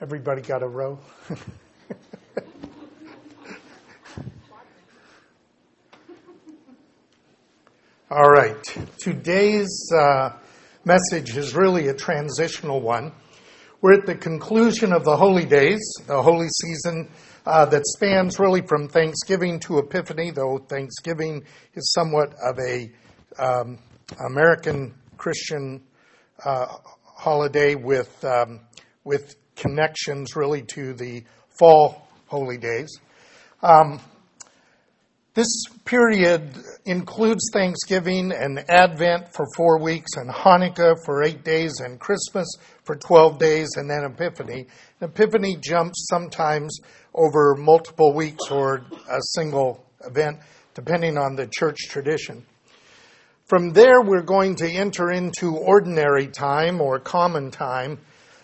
Everybody got a row? All right. Today's uh, message is really a transitional one. We're at the conclusion of the holy days, the holy season uh, that spans really from Thanksgiving to Epiphany, though Thanksgiving is somewhat of a um, American Christian uh, holiday with um, with connections really to the fall holy days. Um, this period includes Thanksgiving and Advent for four weeks, and Hanukkah for eight days, and Christmas for 12 days, and then Epiphany. Epiphany jumps sometimes over multiple weeks or a single event, depending on the church tradition. From there, we're going to enter into ordinary time or common time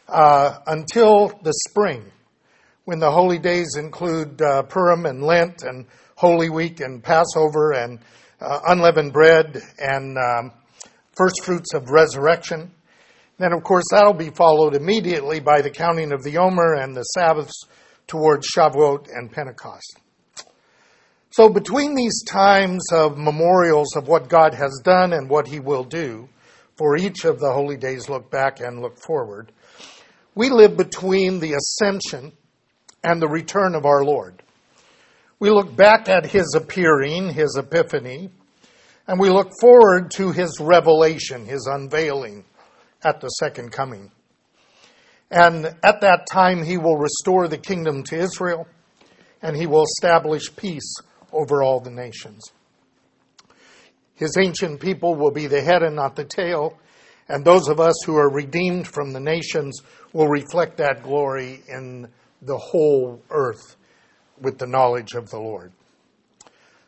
uh, until the spring, when the holy days include uh, Purim and Lent and Holy Week and Passover and uh, unleavened bread and um, first fruits of resurrection. Then, of course, that'll be followed immediately by the counting of the Omer and the Sabbaths towards Shavuot and Pentecost. So, between these times of memorials of what God has done and what He will do, for each of the holy days look back and look forward, we live between the ascension and the return of our Lord. We look back at his appearing, his epiphany, and we look forward to his revelation, his unveiling at the second coming. And at that time, he will restore the kingdom to Israel and he will establish peace over all the nations. His ancient people will be the head and not the tail, and those of us who are redeemed from the nations will reflect that glory in the whole earth with the knowledge of the Lord.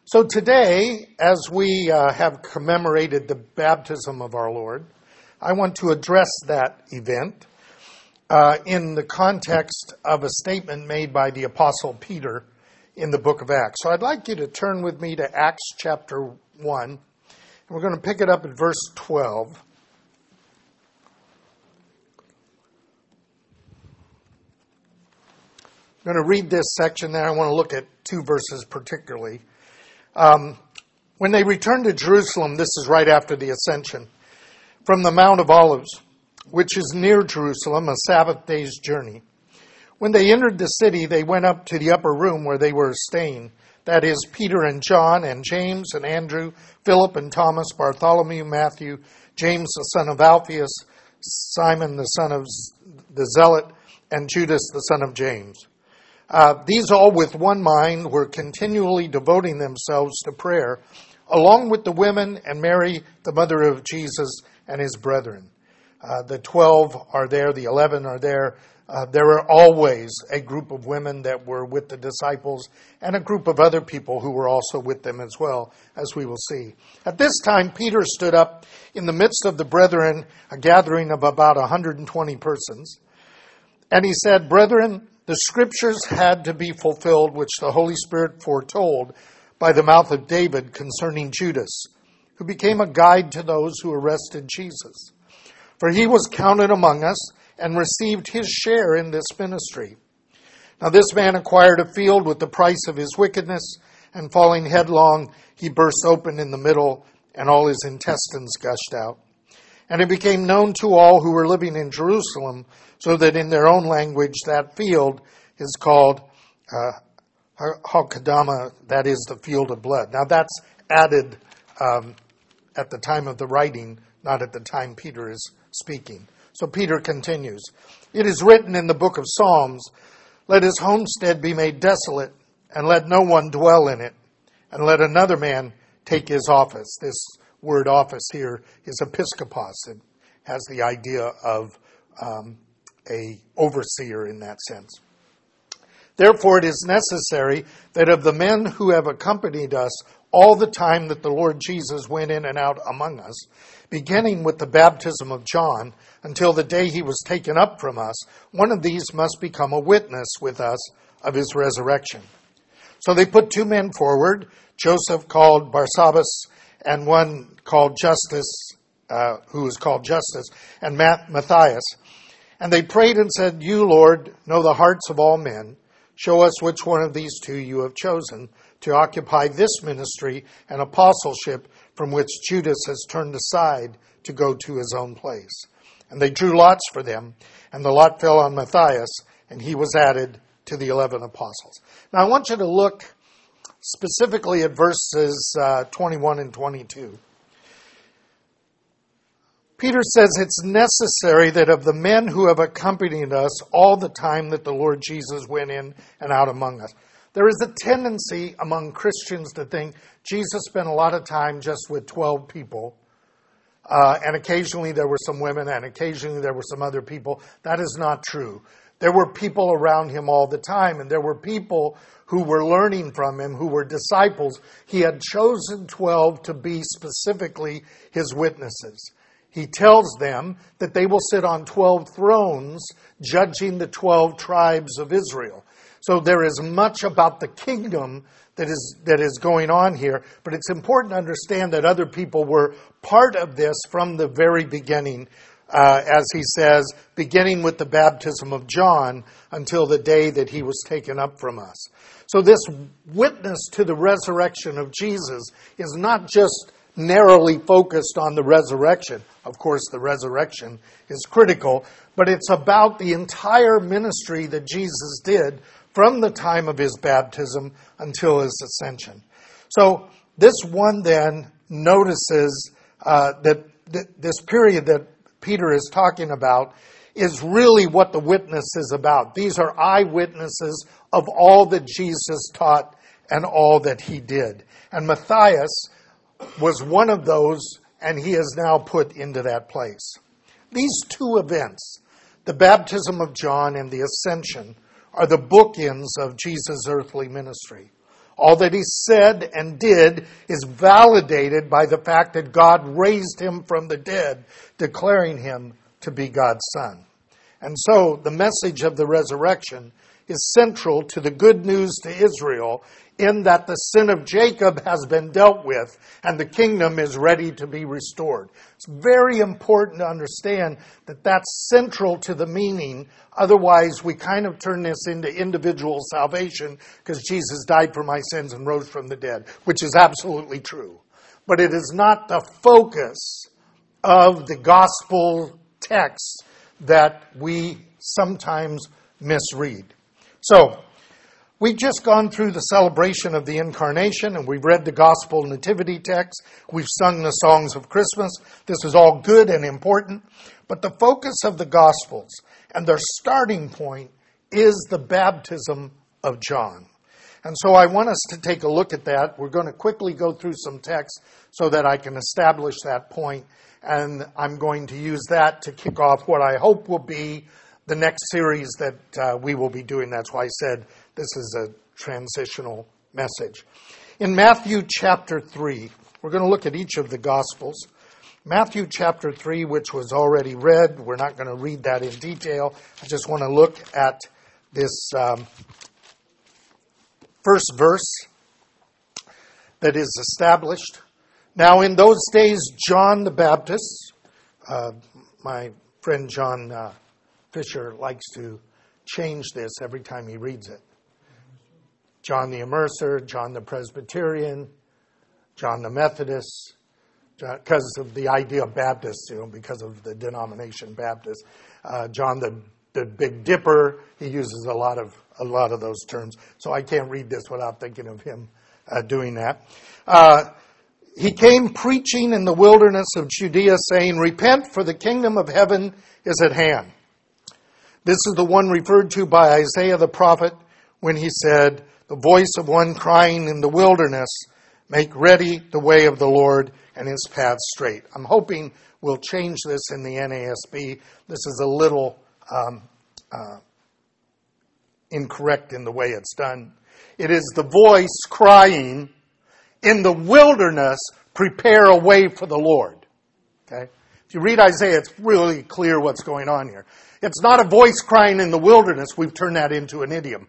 So today, as we uh, have commemorated the baptism of our Lord, I want to address that event uh, in the context of a statement made by the Apostle Peter in the book of Acts. So I'd like you to turn with me to Acts chapter 1, and we're going to pick it up at verse 12. I'm going to read this section there. I want to look at two verses particularly. Um, when they returned to Jerusalem, this is right after the ascension, from the Mount of Olives, which is near Jerusalem, a Sabbath day's journey. When they entered the city, they went up to the upper room where they were staying. That is, Peter and John and James and Andrew, Philip and Thomas, Bartholomew, Matthew, James the son of Alphaeus, Simon the son of the Zealot, and Judas the son of James. Uh, these all with one mind were continually devoting themselves to prayer, along with the women and Mary, the mother of Jesus, and his brethren. Uh, the twelve are there, the eleven are there. Uh, there were always a group of women that were with the disciples and a group of other people who were also with them as well, as we will see. At this time, Peter stood up in the midst of the brethren, a gathering of about 120 persons, and he said, Brethren, the scriptures had to be fulfilled, which the Holy Spirit foretold by the mouth of David concerning Judas, who became a guide to those who arrested Jesus. For he was counted among us and received his share in this ministry. Now, this man acquired a field with the price of his wickedness, and falling headlong, he burst open in the middle, and all his intestines gushed out. And it became known to all who were living in Jerusalem so that in their own language that field is called uh, Hakeldama, that is the field of blood. Now that's added um, at the time of the writing, not at the time Peter is speaking. So Peter continues It is written in the book of Psalms, Let his homestead be made desolate, and let no one dwell in it, and let another man take his office. This word office here is episkopos. It has the idea of um, a overseer in that sense. Therefore, it is necessary that of the men who have accompanied us all the time that the Lord Jesus went in and out among us, beginning with the baptism of John until the day he was taken up from us, one of these must become a witness with us of his resurrection. So they put two men forward, Joseph called Barsabbas and one called Justus, uh, who was called Justus, and Matthias. And they prayed and said, You, Lord, know the hearts of all men. Show us which one of these two you have chosen to occupy this ministry and apostleship from which Judas has turned aside to go to his own place. And they drew lots for them, and the lot fell on Matthias, and he was added to the eleven apostles. Now I want you to look specifically at verses uh, 21 and 22. Peter says it's necessary that of the men who have accompanied us all the time that the Lord Jesus went in and out among us. There is a tendency among Christians to think Jesus spent a lot of time just with 12 people, uh, and occasionally there were some women, and occasionally there were some other people. That is not true. There were people around him all the time, and there were people who were learning from him, who were disciples. He had chosen 12 to be specifically his witnesses. He tells them that they will sit on 12 thrones judging the 12 tribes of Israel. So there is much about the kingdom that is, that is going on here, but it's important to understand that other people were part of this from the very beginning, uh, as he says, beginning with the baptism of John until the day that he was taken up from us. So this witness to the resurrection of Jesus is not just narrowly focused on the resurrection. Of course, the resurrection is critical, but it's about the entire ministry that Jesus did from the time of his baptism until his ascension. So, this one then notices uh, that th- this period that Peter is talking about is really what the witness is about. These are eyewitnesses of all that Jesus taught and all that he did. And Matthias was one of those, and he is now put into that place. These two events, the baptism of John and the ascension, are the bookends of Jesus' earthly ministry. All that he said and did is validated by the fact that God raised him from the dead, declaring him to be God's Son. And so the message of the resurrection is central to the good news to Israel in that the sin of Jacob has been dealt with and the kingdom is ready to be restored. It's very important to understand that that's central to the meaning. Otherwise, we kind of turn this into individual salvation because Jesus died for my sins and rose from the dead, which is absolutely true. But it is not the focus of the gospel text that we sometimes misread. So, We've just gone through the celebration of the incarnation and we've read the gospel nativity text. We've sung the songs of Christmas. This is all good and important. But the focus of the gospels and their starting point is the baptism of John. And so I want us to take a look at that. We're going to quickly go through some text so that I can establish that point, And I'm going to use that to kick off what I hope will be the next series that uh, we will be doing. That's why I said this is a transitional message. In Matthew chapter 3, we're going to look at each of the Gospels. Matthew chapter 3, which was already read, we're not going to read that in detail. I just want to look at this um, first verse that is established. Now, in those days, John the Baptist, uh, my friend John uh, Fisher likes to change this every time he reads it. John the Immerser, John the Presbyterian, John the Methodist, because of the idea of Baptist, you know, because of the denomination Baptist. Uh, John the, the Big Dipper, he uses a lot of a lot of those terms. So I can't read this without thinking of him uh, doing that. Uh, he came preaching in the wilderness of Judea, saying, "Repent, for the kingdom of heaven is at hand." This is the one referred to by Isaiah the prophet when he said, the voice of one crying in the wilderness, Make ready the way of the Lord and his path straight. I'm hoping we'll change this in the NASB. This is a little um, uh, incorrect in the way it's done. It is the voice crying in the wilderness, prepare a way for the Lord. Okay? If you read Isaiah, it's really clear what's going on here. It's not a voice crying in the wilderness. We've turned that into an idiom.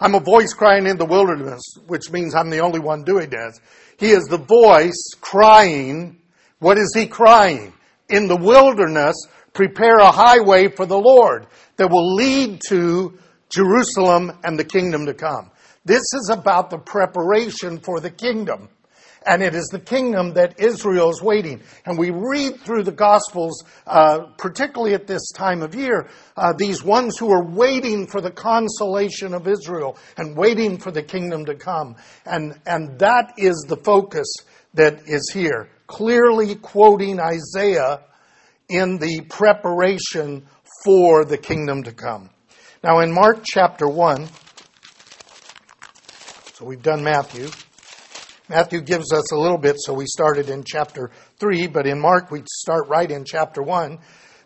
I'm a voice crying in the wilderness, which means I'm the only one doing this. He is the voice crying. What is he crying? In the wilderness, prepare a highway for the Lord that will lead to Jerusalem and the kingdom to come. This is about the preparation for the kingdom. And it is the kingdom that Israel is waiting. And we read through the Gospels, uh, particularly at this time of year, uh, these ones who are waiting for the consolation of Israel and waiting for the kingdom to come. And, and that is the focus that is here. Clearly quoting Isaiah in the preparation for the kingdom to come. Now in Mark chapter 1, so we've done Matthew. Matthew gives us a little bit, so we started in chapter 3, but in Mark we start right in chapter 1.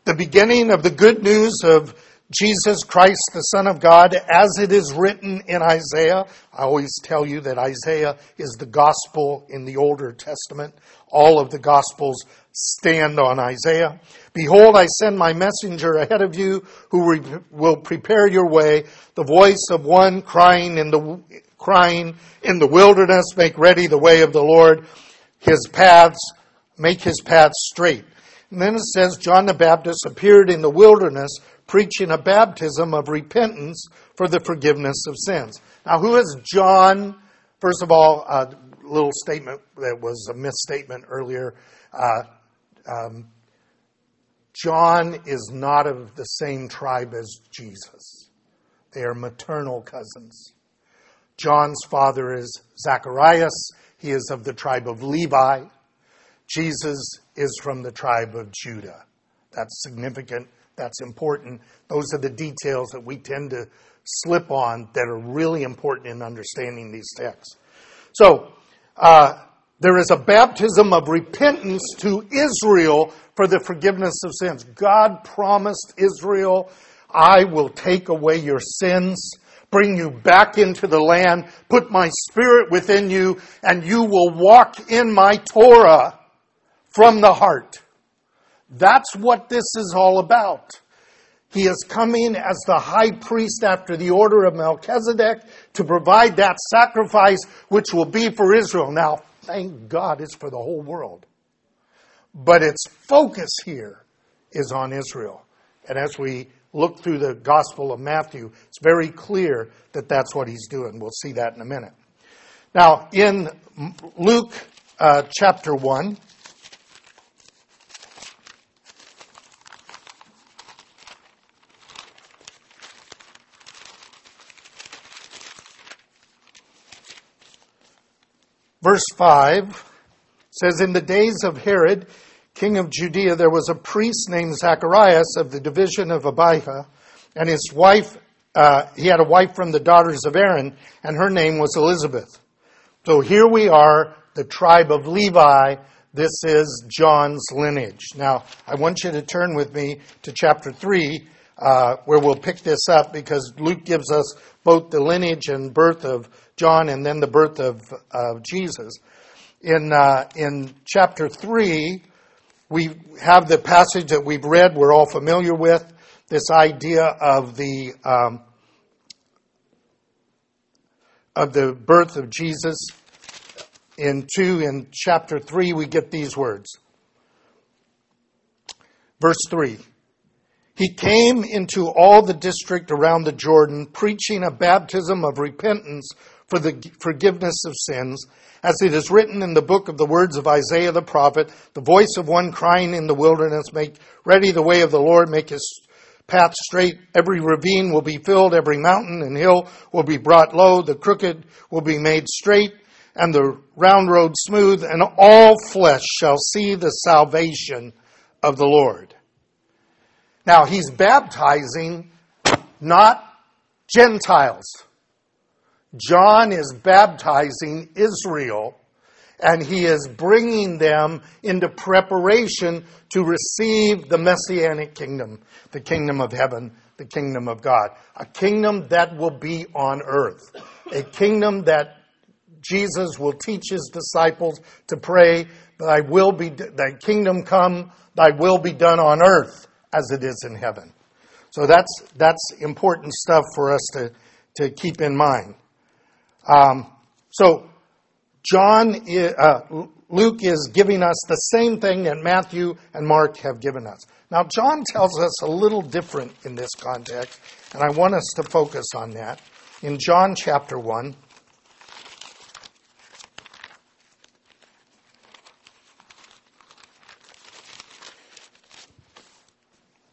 The beginning of the good news of Jesus Christ, the Son of God, as it is written in Isaiah. I always tell you that Isaiah is the gospel in the Older Testament. All of the gospels stand on Isaiah. Behold, I send my messenger ahead of you who re- will prepare your way, the voice of one crying in the crying in the wilderness, make ready the way of the Lord, his paths, make his paths straight. And then it says, John the Baptist appeared in the wilderness preaching a baptism of repentance for the forgiveness of sins. Now, who is John? First of all, a little statement that was a misstatement earlier. Uh, um, John is not of the same tribe as Jesus. They are maternal cousins. John's father is Zacharias. He is of the tribe of Levi. Jesus is from the tribe of Judah. That's significant. That's important. Those are the details that we tend to slip on that are really important in understanding these texts. So, uh, there is a baptism of repentance to Israel for the forgiveness of sins. God promised Israel, I will take away your sins bring you back into the land, put my spirit within you, and you will walk in my Torah from the heart. That's what this is all about. He is coming as the high priest after the order of Melchizedek to provide that sacrifice which will be for Israel. Now, thank God it's for the whole world. But its focus here is on Israel. And as we look through the Gospel of Matthew, it's very clear that that's what he's doing. We'll see that in a minute. Now, in Luke uh, chapter 1, verse 5 says, In the days of Herod, king of Judea, there was a priest named Zacharias of the division of Abijah, and his wife, uh, he had a wife from the daughters of Aaron, and her name was Elizabeth. So here we are, the tribe of Levi. This is John's lineage. Now, I want you to turn with me to chapter 3, uh, where we'll pick this up because Luke gives us both the lineage and birth of John and then the birth of, of Jesus. In, uh, in chapter 3, we have the passage that we've read, we're all familiar with, this idea of the um, of the birth of Jesus. In two, in chapter three, we get these words. Verse three. He came into all the district around the Jordan, preaching a baptism of repentance for the forgiveness of sins, as it is written in the book of the words of Isaiah the prophet, the voice of one crying in the wilderness, make ready the way of the Lord, make his path straight. Every ravine will be filled, every mountain and hill will be brought low, the crooked will be made straight, and the round road smooth, and all flesh shall see the salvation of the Lord. Now, he's baptizing not Gentiles. John is baptizing Israel and he is bringing them into preparation to receive the messianic kingdom, the kingdom of heaven, the kingdom of God. A kingdom that will be on earth. A kingdom that Jesus will teach his disciples to pray, thy will be, thy kingdom come, thy will be done on earth as it is in heaven. So that's, that's important stuff for us to, to keep in mind. Um, so, John, uh, Luke is giving us the same thing that Matthew and Mark have given us. Now, John tells us a little different in this context, and I want us to focus on that. In John chapter 1,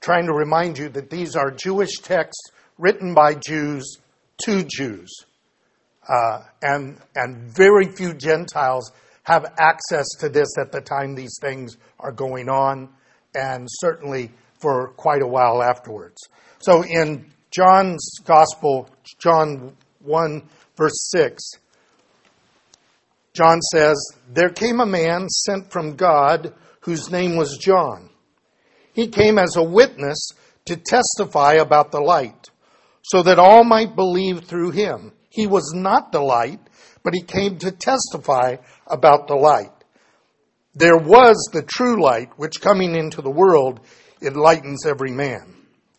trying to remind you that these are Jewish texts written by Jews to Jews. Uh, and, and very few Gentiles have access to this at the time these things are going on, and certainly for quite a while afterwards. So in John's Gospel, John 1, verse 6, John says, There came a man sent from God whose name was John. He came as a witness to testify about the light, so that all might believe through him. He was not the light, but he came to testify about the light. There was the true light, which coming into the world enlightens every man.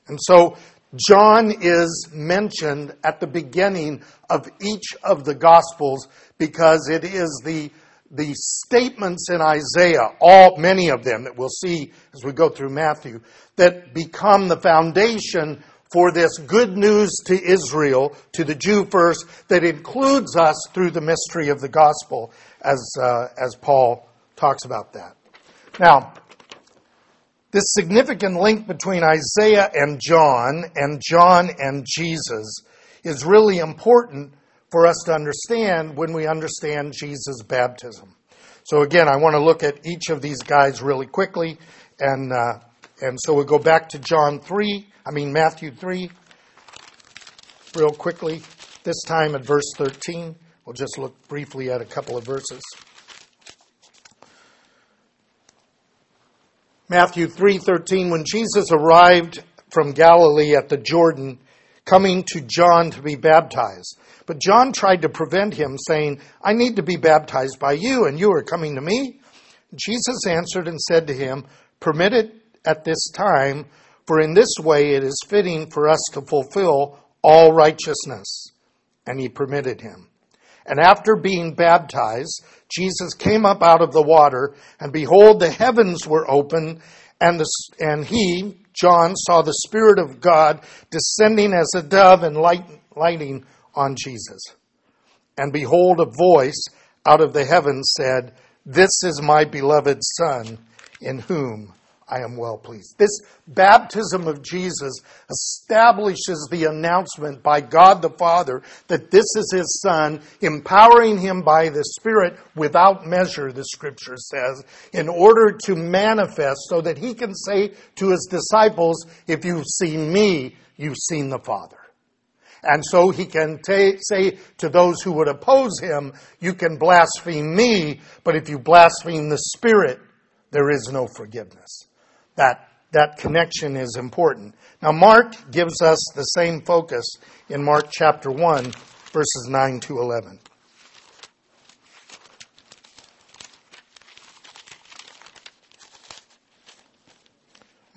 And so John is mentioned at the beginning of each of the Gospels because it is the, the statements in Isaiah, all, many of them that we'll see as we go through Matthew, that become the foundation for this good news to Israel, to the Jew first, that includes us through the mystery of the gospel, as, uh, as Paul talks about that. Now, this significant link between Isaiah and John, and John and Jesus, is really important for us to understand when we understand Jesus' baptism. So again, I want to look at each of these guys really quickly, and uh, and so we go back to John three, I mean, Matthew 3, real quickly, this time at verse 13. We'll just look briefly at a couple of verses. Matthew 3:13 when Jesus arrived from Galilee at the Jordan coming to John to be baptized but John tried to prevent him saying I need to be baptized by you and you are coming to me Jesus answered and said to him permit it at this time for in this way it is fitting for us to fulfill all righteousness. And he permitted him. And after being baptized, Jesus came up out of the water, and behold, the heavens were open, and, the, and he, John, saw the Spirit of God descending as a dove and light, lighting on Jesus. And behold, a voice out of the heavens said, This is my beloved Son, in whom I am well pleased. This baptism of Jesus establishes the announcement by God the Father that this is his Son, empowering him by the Spirit without measure, the scripture says, in order to manifest so that he can say to his disciples, If you've seen me, you've seen the Father. And so he can t- say to those who would oppose him, You can blaspheme me, but if you blaspheme the Spirit, there is no forgiveness. That, that connection is important. Now, Mark gives us the same focus in Mark chapter 1, verses 9 to 11.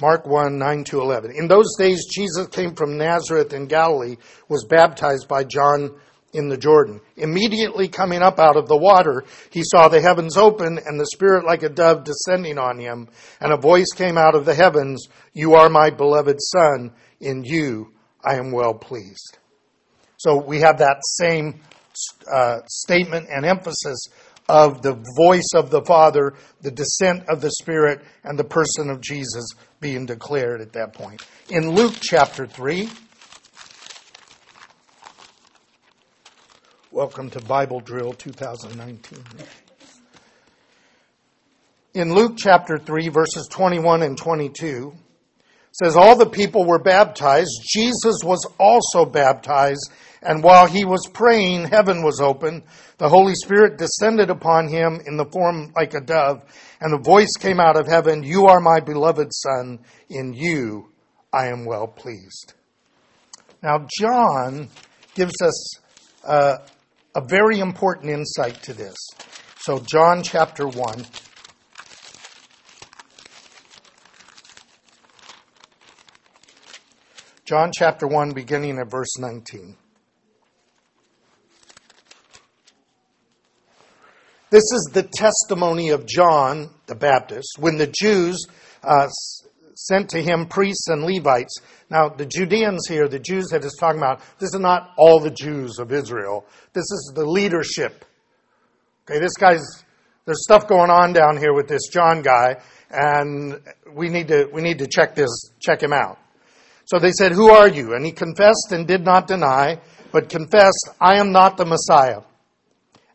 Mark 1, 9 to 11. In those days, Jesus came from Nazareth in Galilee, was baptized by John in the Jordan. Immediately coming up out of the water, he saw the heavens open and the Spirit like a dove descending on him. And a voice came out of the heavens, You are my beloved Son, in you I am well pleased. So we have that same uh, statement and emphasis of the voice of the Father, the descent of the Spirit, and the person of Jesus being declared at that point. In Luke chapter 3, Welcome to Bible Drill 2019. In Luke chapter 3, verses 21 and 22, says, All the people were baptized. Jesus was also baptized. And while he was praying, heaven was open. The Holy Spirit descended upon him in the form like a dove. And the voice came out of heaven, You are my beloved Son. In you I am well pleased. Now, John gives us uh, a very important insight to this. So, John chapter 1. John chapter 1, beginning at verse 19. This is the testimony of John the Baptist when the Jews uh, sent to him priests and Levites. Now, the Judeans here, the Jews that is talking about, this is not all the Jews of Israel. This is the leadership. Okay, this guy's, there's stuff going on down here with this John guy, and we need to, we need to check this, check him out. So they said, Who are you? And he confessed and did not deny, but confessed, I am not the Messiah.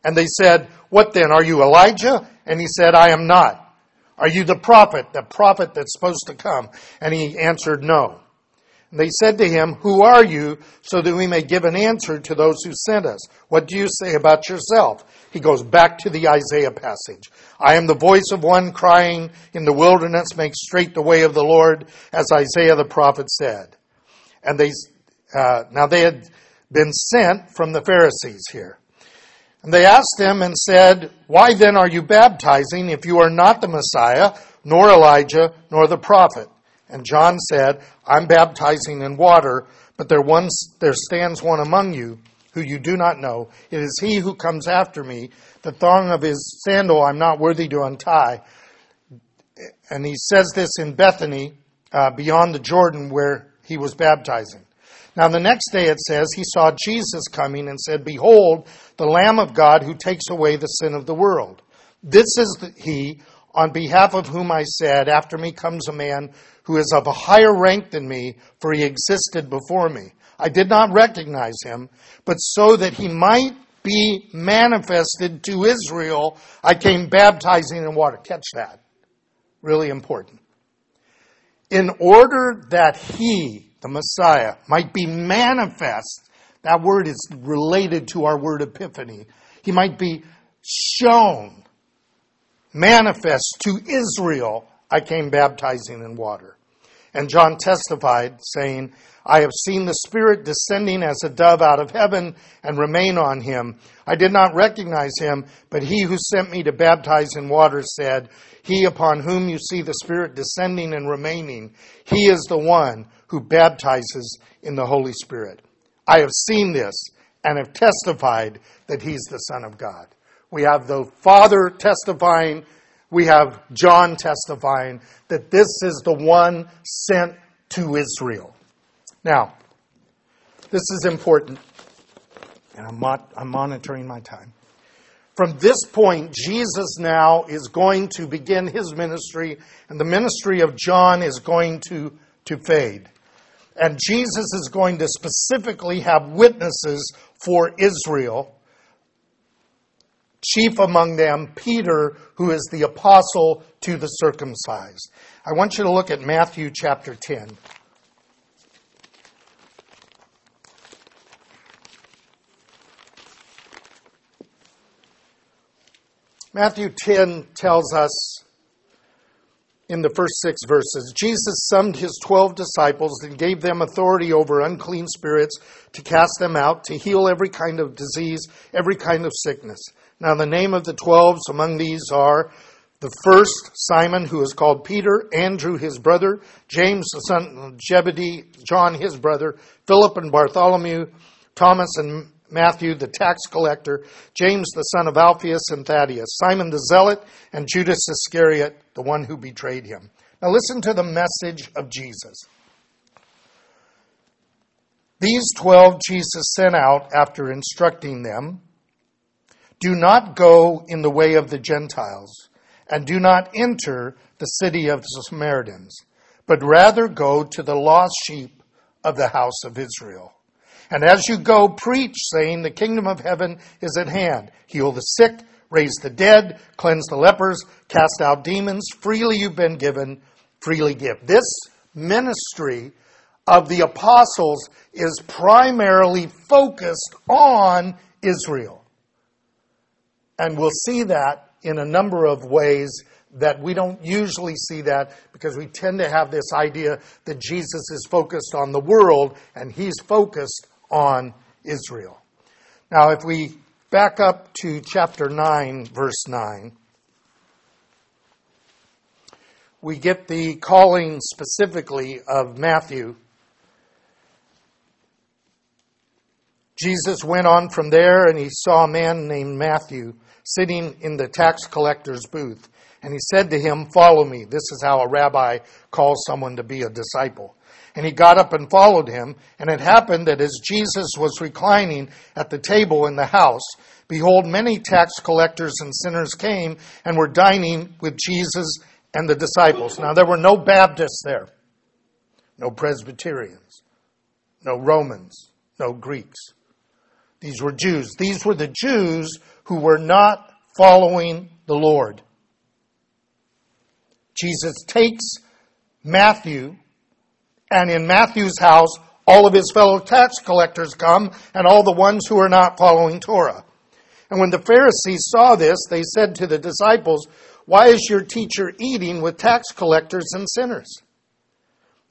And they said, What then? Are you Elijah? And he said, I am not. Are you the prophet, the prophet that's supposed to come? And he answered, No. And they said to him, Who are you? So that we may give an answer to those who sent us. What do you say about yourself? He goes back to the Isaiah passage. I am the voice of one crying in the wilderness, make straight the way of the Lord, as Isaiah the prophet said. And they, uh, now they had been sent from the Pharisees here. And they asked him and said, Why then are you baptizing if you are not the Messiah, nor Elijah, nor the prophet? And John said, I'm baptizing in water, but there, one, there stands one among you who you do not know. It is he who comes after me. The thong of his sandal I'm not worthy to untie. And he says this in Bethany, uh, beyond the Jordan, where he was baptizing. Now, the next day it says, he saw Jesus coming and said, Behold, the Lamb of God who takes away the sin of the world. This is the, he on behalf of whom I said, After me comes a man who is of a higher rank than me, for he existed before me. I did not recognize him, but so that he might be manifested to Israel, I came baptizing in water. Catch that. Really important. In order that he, the Messiah, might be manifest. That word is related to our word epiphany. He might be shown, manifest to Israel. I came baptizing in water. And John testified, saying, I have seen the Spirit descending as a dove out of heaven and remain on him. I did not recognize him, but he who sent me to baptize in water said, He upon whom you see the Spirit descending and remaining, he is the one who baptizes in the Holy Spirit. I have seen this and have testified that he's the Son of God. We have the Father testifying, we have John testifying that this is the one sent to Israel. Now, this is important, and I'm, I'm monitoring my time. From this point, Jesus now is going to begin his ministry, and the ministry of John is going to, to fade. And Jesus is going to specifically have witnesses for Israel, chief among them Peter, who is the apostle to the circumcised. I want you to look at Matthew chapter 10. Matthew 10 tells us in the first six verses. Jesus summoned his twelve disciples and gave them authority over unclean spirits to cast them out, to heal every kind of disease, every kind of sickness. Now, the name of the twelve among these are the first, Simon, who is called Peter, Andrew, his brother, James, the son of Zebedee, John, his brother, Philip and Bartholomew, Thomas and Matthew, the tax collector, James, the son of Alphaeus and Thaddeus, Simon the zealot, and Judas Iscariot, the one who betrayed him. Now listen to the message of Jesus. These twelve Jesus sent out after instructing them Do not go in the way of the Gentiles, and do not enter the city of the Samaritans, but rather go to the lost sheep of the house of Israel. And as you go, preach, saying, The kingdom of heaven is at hand. Heal the sick, raise the dead, cleanse the lepers, cast out demons. Freely you've been given, freely give. This ministry of the apostles is primarily focused on Israel. And we'll see that in a number of ways that we don't usually see that because we tend to have this idea that Jesus is focused on the world and he's focused on Israel. Now, if we back up to chapter 9, verse 9, we get the calling specifically of Matthew. Jesus went on from there and he saw a man named Matthew sitting in the tax collector's booth. And he said to him, Follow me. This is how a rabbi calls someone to be a disciple. And he got up and followed him. And it happened that as Jesus was reclining at the table in the house, behold, many tax collectors and sinners came and were dining with Jesus and the disciples. Now, there were no Baptists there, no Presbyterians, no Romans, no Greeks. These were Jews. These were the Jews who were not following the Lord. Jesus takes Matthew, and in Matthew's house, all of his fellow tax collectors come, and all the ones who are not following Torah. And when the Pharisees saw this, they said to the disciples, Why is your teacher eating with tax collectors and sinners?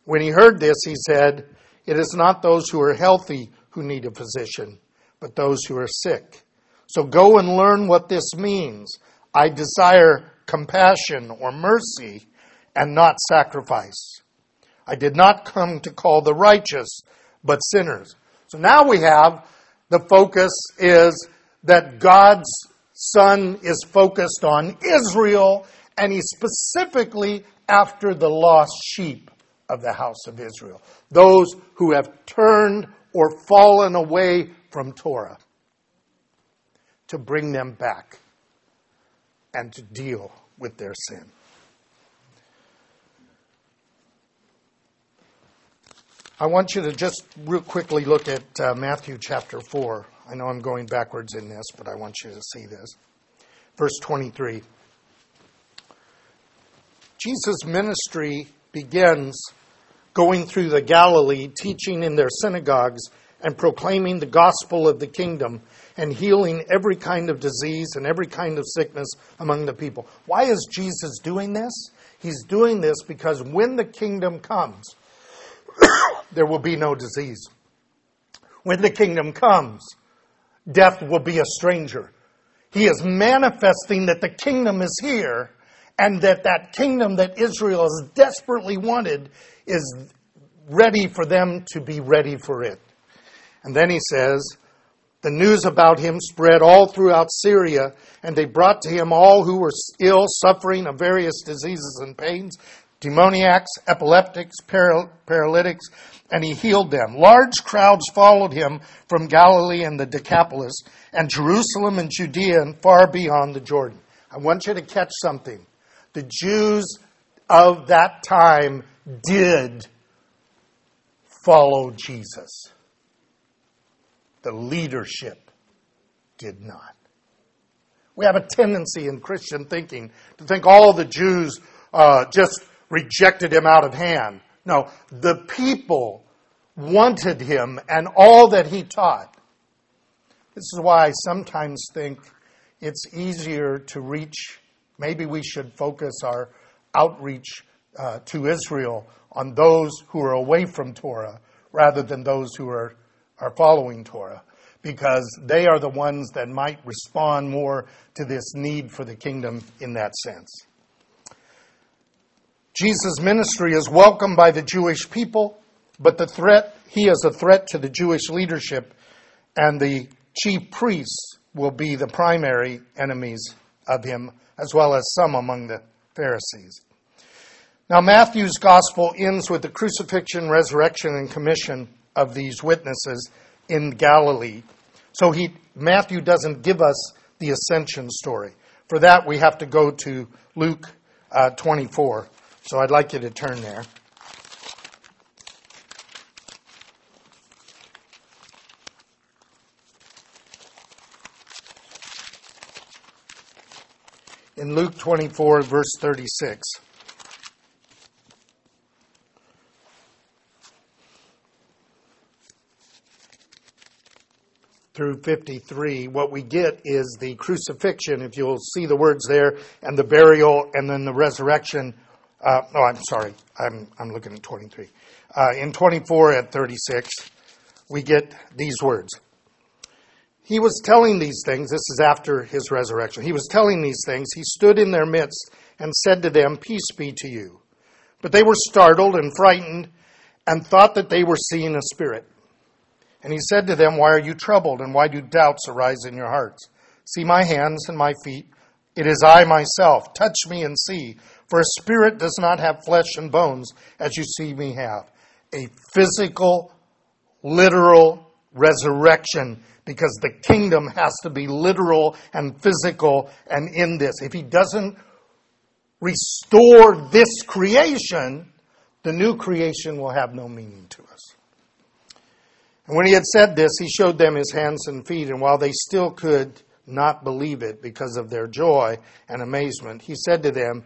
When he heard this, he said, It is not those who are healthy who need a physician, but those who are sick. So go and learn what this means. I desire compassion or mercy and not sacrifice. I did not come to call the righteous, but sinners. So now we have the focus is that God's Son is focused on Israel, and he's specifically after the lost sheep of the house of Israel, those who have turned or fallen away from Torah, to bring them back and to deal with their sin. I want you to just real quickly look at uh, Matthew chapter 4. I know I'm going backwards in this, but I want you to see this. Verse 23. Jesus' ministry begins going through the Galilee, teaching in their synagogues and proclaiming the gospel of the kingdom and healing every kind of disease and every kind of sickness among the people. Why is Jesus doing this? He's doing this because when the kingdom comes, there will be no disease. When the kingdom comes, death will be a stranger. He is manifesting that the kingdom is here and that that kingdom that Israel has desperately wanted is ready for them to be ready for it. And then he says, the news about him spread all throughout Syria, and they brought to him all who were ill, suffering of various diseases and pains, demoniacs, epileptics, paralytics, and he healed them. Large crowds followed him from Galilee and the Decapolis, and Jerusalem and Judea and far beyond the Jordan. I want you to catch something. The Jews of that time did follow Jesus. The leadership did not. We have a tendency in Christian thinking to think all the Jews uh, just rejected him out of hand. No, the people wanted him and all that he taught. This is why I sometimes think it's easier to reach, maybe we should focus our outreach uh, to Israel on those who are away from Torah rather than those who are are following Torah because they are the ones that might respond more to this need for the kingdom in that sense. Jesus' ministry is welcomed by the Jewish people, but the threat, he is a threat to the Jewish leadership, and the chief priests will be the primary enemies of him, as well as some among the Pharisees. Now, Matthew's gospel ends with the crucifixion, resurrection, and commission of these witnesses in Galilee. So he, Matthew doesn't give us the ascension story. For that, we have to go to Luke uh, 24. So I'd like you to turn there. In Luke 24, verse 36. through 53, what we get is the crucifixion, if you'll see the words there, and the burial, and then the resurrection. Uh, oh, I'm sorry. I'm, I'm looking at 23. Uh, in 24 at 36, we get these words. He was telling these things, this is after his resurrection. He was telling these things. He stood in their midst and said to them, Peace be to you. But they were startled and frightened and thought that they were seeing a spirit. And he said to them, Why are you troubled, and why do doubts arise in your hearts? See my hands and my feet. It is I myself. Touch me and see. For a spirit does not have flesh and bones, as you see me have. A physical, literal resurrection, because the kingdom has to be literal and physical and in this. If he doesn't restore this creation, the new creation will have no meaning to us. And when he had said this, he showed them his hands and feet, and while they still could not believe it because of their joy and amazement, he said to them,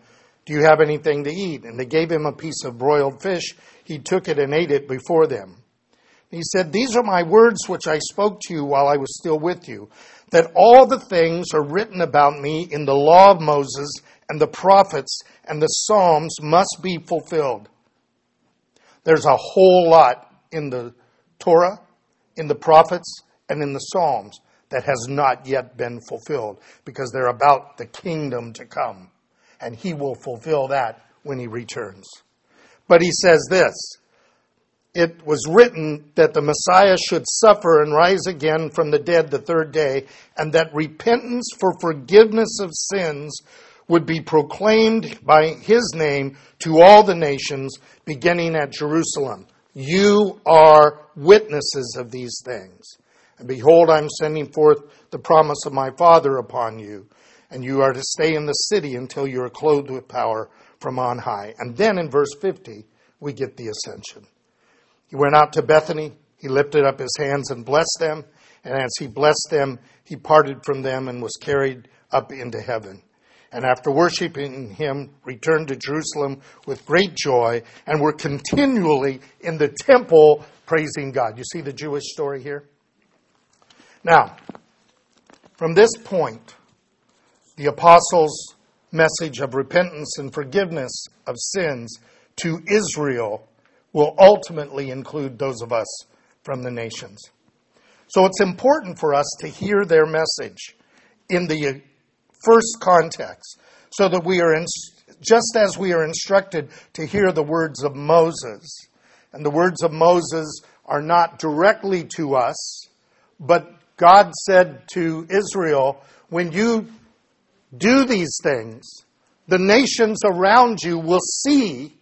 Do you have anything to eat? And they gave him a piece of broiled fish. He took it and ate it before them. He said, These are my words which I spoke to you while I was still with you, that all the things are written about me in the law of Moses and the prophets and the Psalms must be fulfilled. There's a whole lot in the Torah, in the prophets, and in the Psalms that has not yet been fulfilled because they're about the kingdom to come. And he will fulfill that when he returns. But he says this it was written that the Messiah should suffer and rise again from the dead the third day, and that repentance for forgiveness of sins would be proclaimed by his name to all the nations, beginning at Jerusalem. You are witnesses of these things. And behold, I'm sending forth the promise of my Father upon you, and you are to stay in the city until you are clothed with power from on high. And then in verse 50, we get the ascension. He went out to Bethany, he lifted up his hands and blessed them, and as he blessed them, he parted from them and was carried up into heaven and after worshiping him, returned to Jerusalem with great joy and were continually in the temple praising God. You see the Jewish story here? Now, from this point, the apostles' message of repentance and forgiveness of sins to Israel will ultimately include those of us from the nations. So it's important for us to hear their message in the first context, so that we are in, just as we are instructed to hear the words of Moses. And the words of Moses are not directly to us, but God said to Israel, when you do these things, the nations around you will see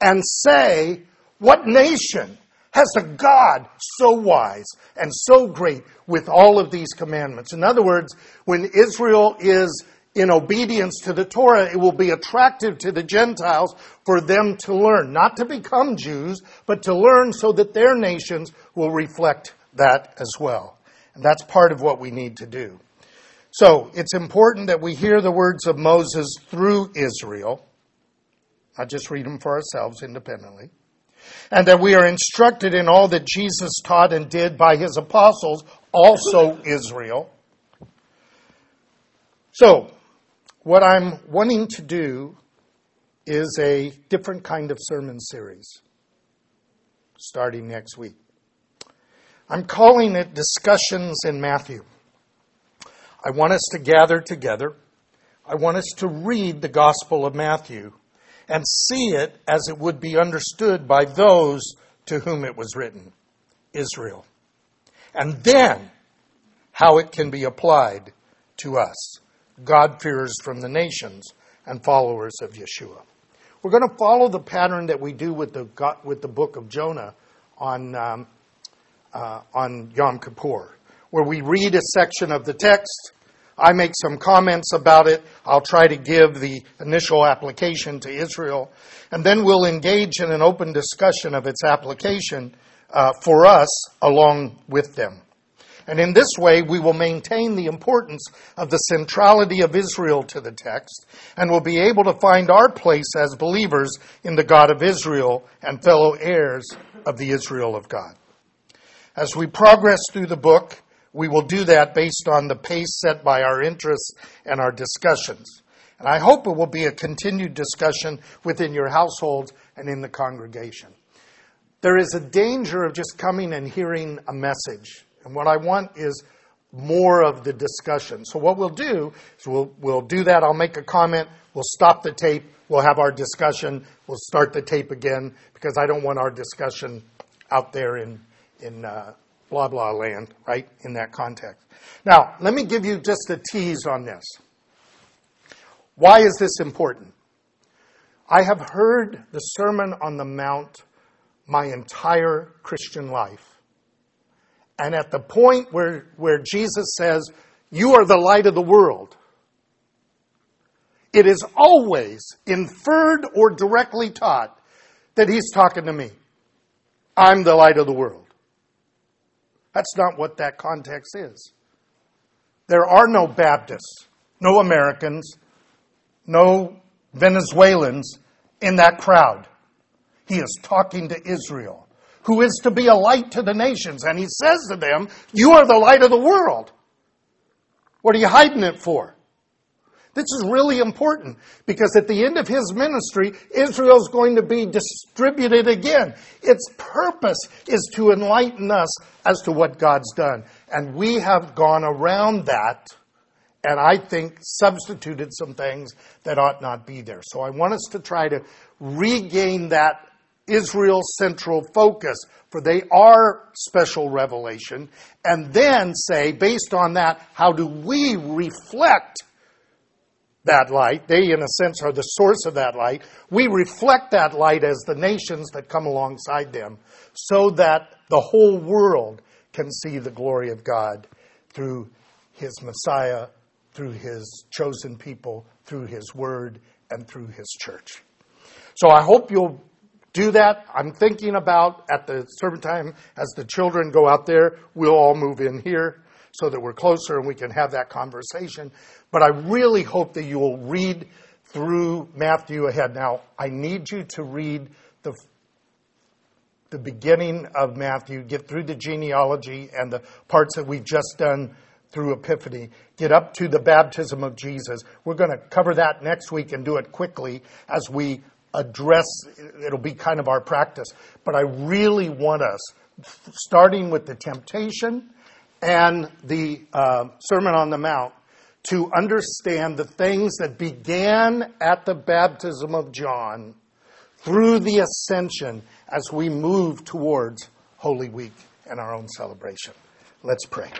and say, What nation has a God so wise and so great with all of these commandments. In other words, when Israel is in obedience to the Torah, it will be attractive to the Gentiles for them to learn, not to become Jews, but to learn so that their nations will reflect that as well. And that's part of what we need to do. So it's important that we hear the words of Moses through Israel, not just read them for ourselves independently and that we are instructed in all that Jesus taught and did by his apostles, also Israel. So, what I'm wanting to do is a different kind of sermon series starting next week. I'm calling it Discussions in Matthew. I want us to gather together. I want us to read the Gospel of Matthew and see it as it would be understood by those to whom it was written Israel. And then how it can be applied to us, God-fearers from the nations and followers of Yeshua. We're going to follow the pattern that we do with the, with the book of Jonah on, um, uh, on Yom Kippur, where we read a section of the text I make some comments about it. I'll try to give the initial application to Israel. And then we'll engage in an open discussion of its application uh, for us along with them. And in this way, we will maintain the importance of the centrality of Israel to the text and will be able to find our place as believers in the God of Israel and fellow heirs of the Israel of God. As we progress through the book, we will do that based on the pace set by our interests and our discussions. And I hope it will be a continued discussion within your households and in the congregation. There is a danger of just coming and hearing a message. And what I want is more of the discussion. So what we'll do is we'll, we'll do that. I'll make a comment. We'll stop the tape. We'll have our discussion. We'll start the tape again because I don't want our discussion out there in, in, uh, blah, blah land, right, in that context. Now, let me give you just a tease on this. Why is this important? I have heard the Sermon on the Mount my entire Christian life. And at the point where, where Jesus says, You are the light of the world, it is always inferred or directly taught that he's talking to me. I'm the light of the world. That's not what that context is. There are no Baptists, no Americans, no Venezuelans in that crowd. He is talking to Israel, who is to be a light to the nations. And he says to them, You are the light of the world. What are you hiding it for? This is really important because at the end of his ministry, Israel is going to be distributed again. Its purpose is to enlighten us as to what God's done. And we have gone around that and I think substituted some things that ought not be there. So I want us to try to regain that Israel central focus, for they are special revelation, and then say, based on that, how do we reflect that light? They, in a sense, are the source of that light. We reflect that light as the nations that come alongside them, so that the whole world can see the glory of God through his Messiah, through his chosen people, through his word, and through his church. So I hope you'll do that. I'm thinking about at the sermon time as the children go out there, we'll all move in here so that we're closer and we can have that conversation. But I really hope that you will read through Matthew ahead. Now, I need you to read the the beginning of Matthew, get through the genealogy and the parts that we've just done through Epiphany, get up to the baptism of Jesus. We're going to cover that next week and do it quickly as we address, it'll be kind of our practice. But I really want us, starting with the temptation and the uh, Sermon on the Mount, to understand the things that began at the baptism of John through the ascension as we move towards Holy Week and our own celebration. Let's pray.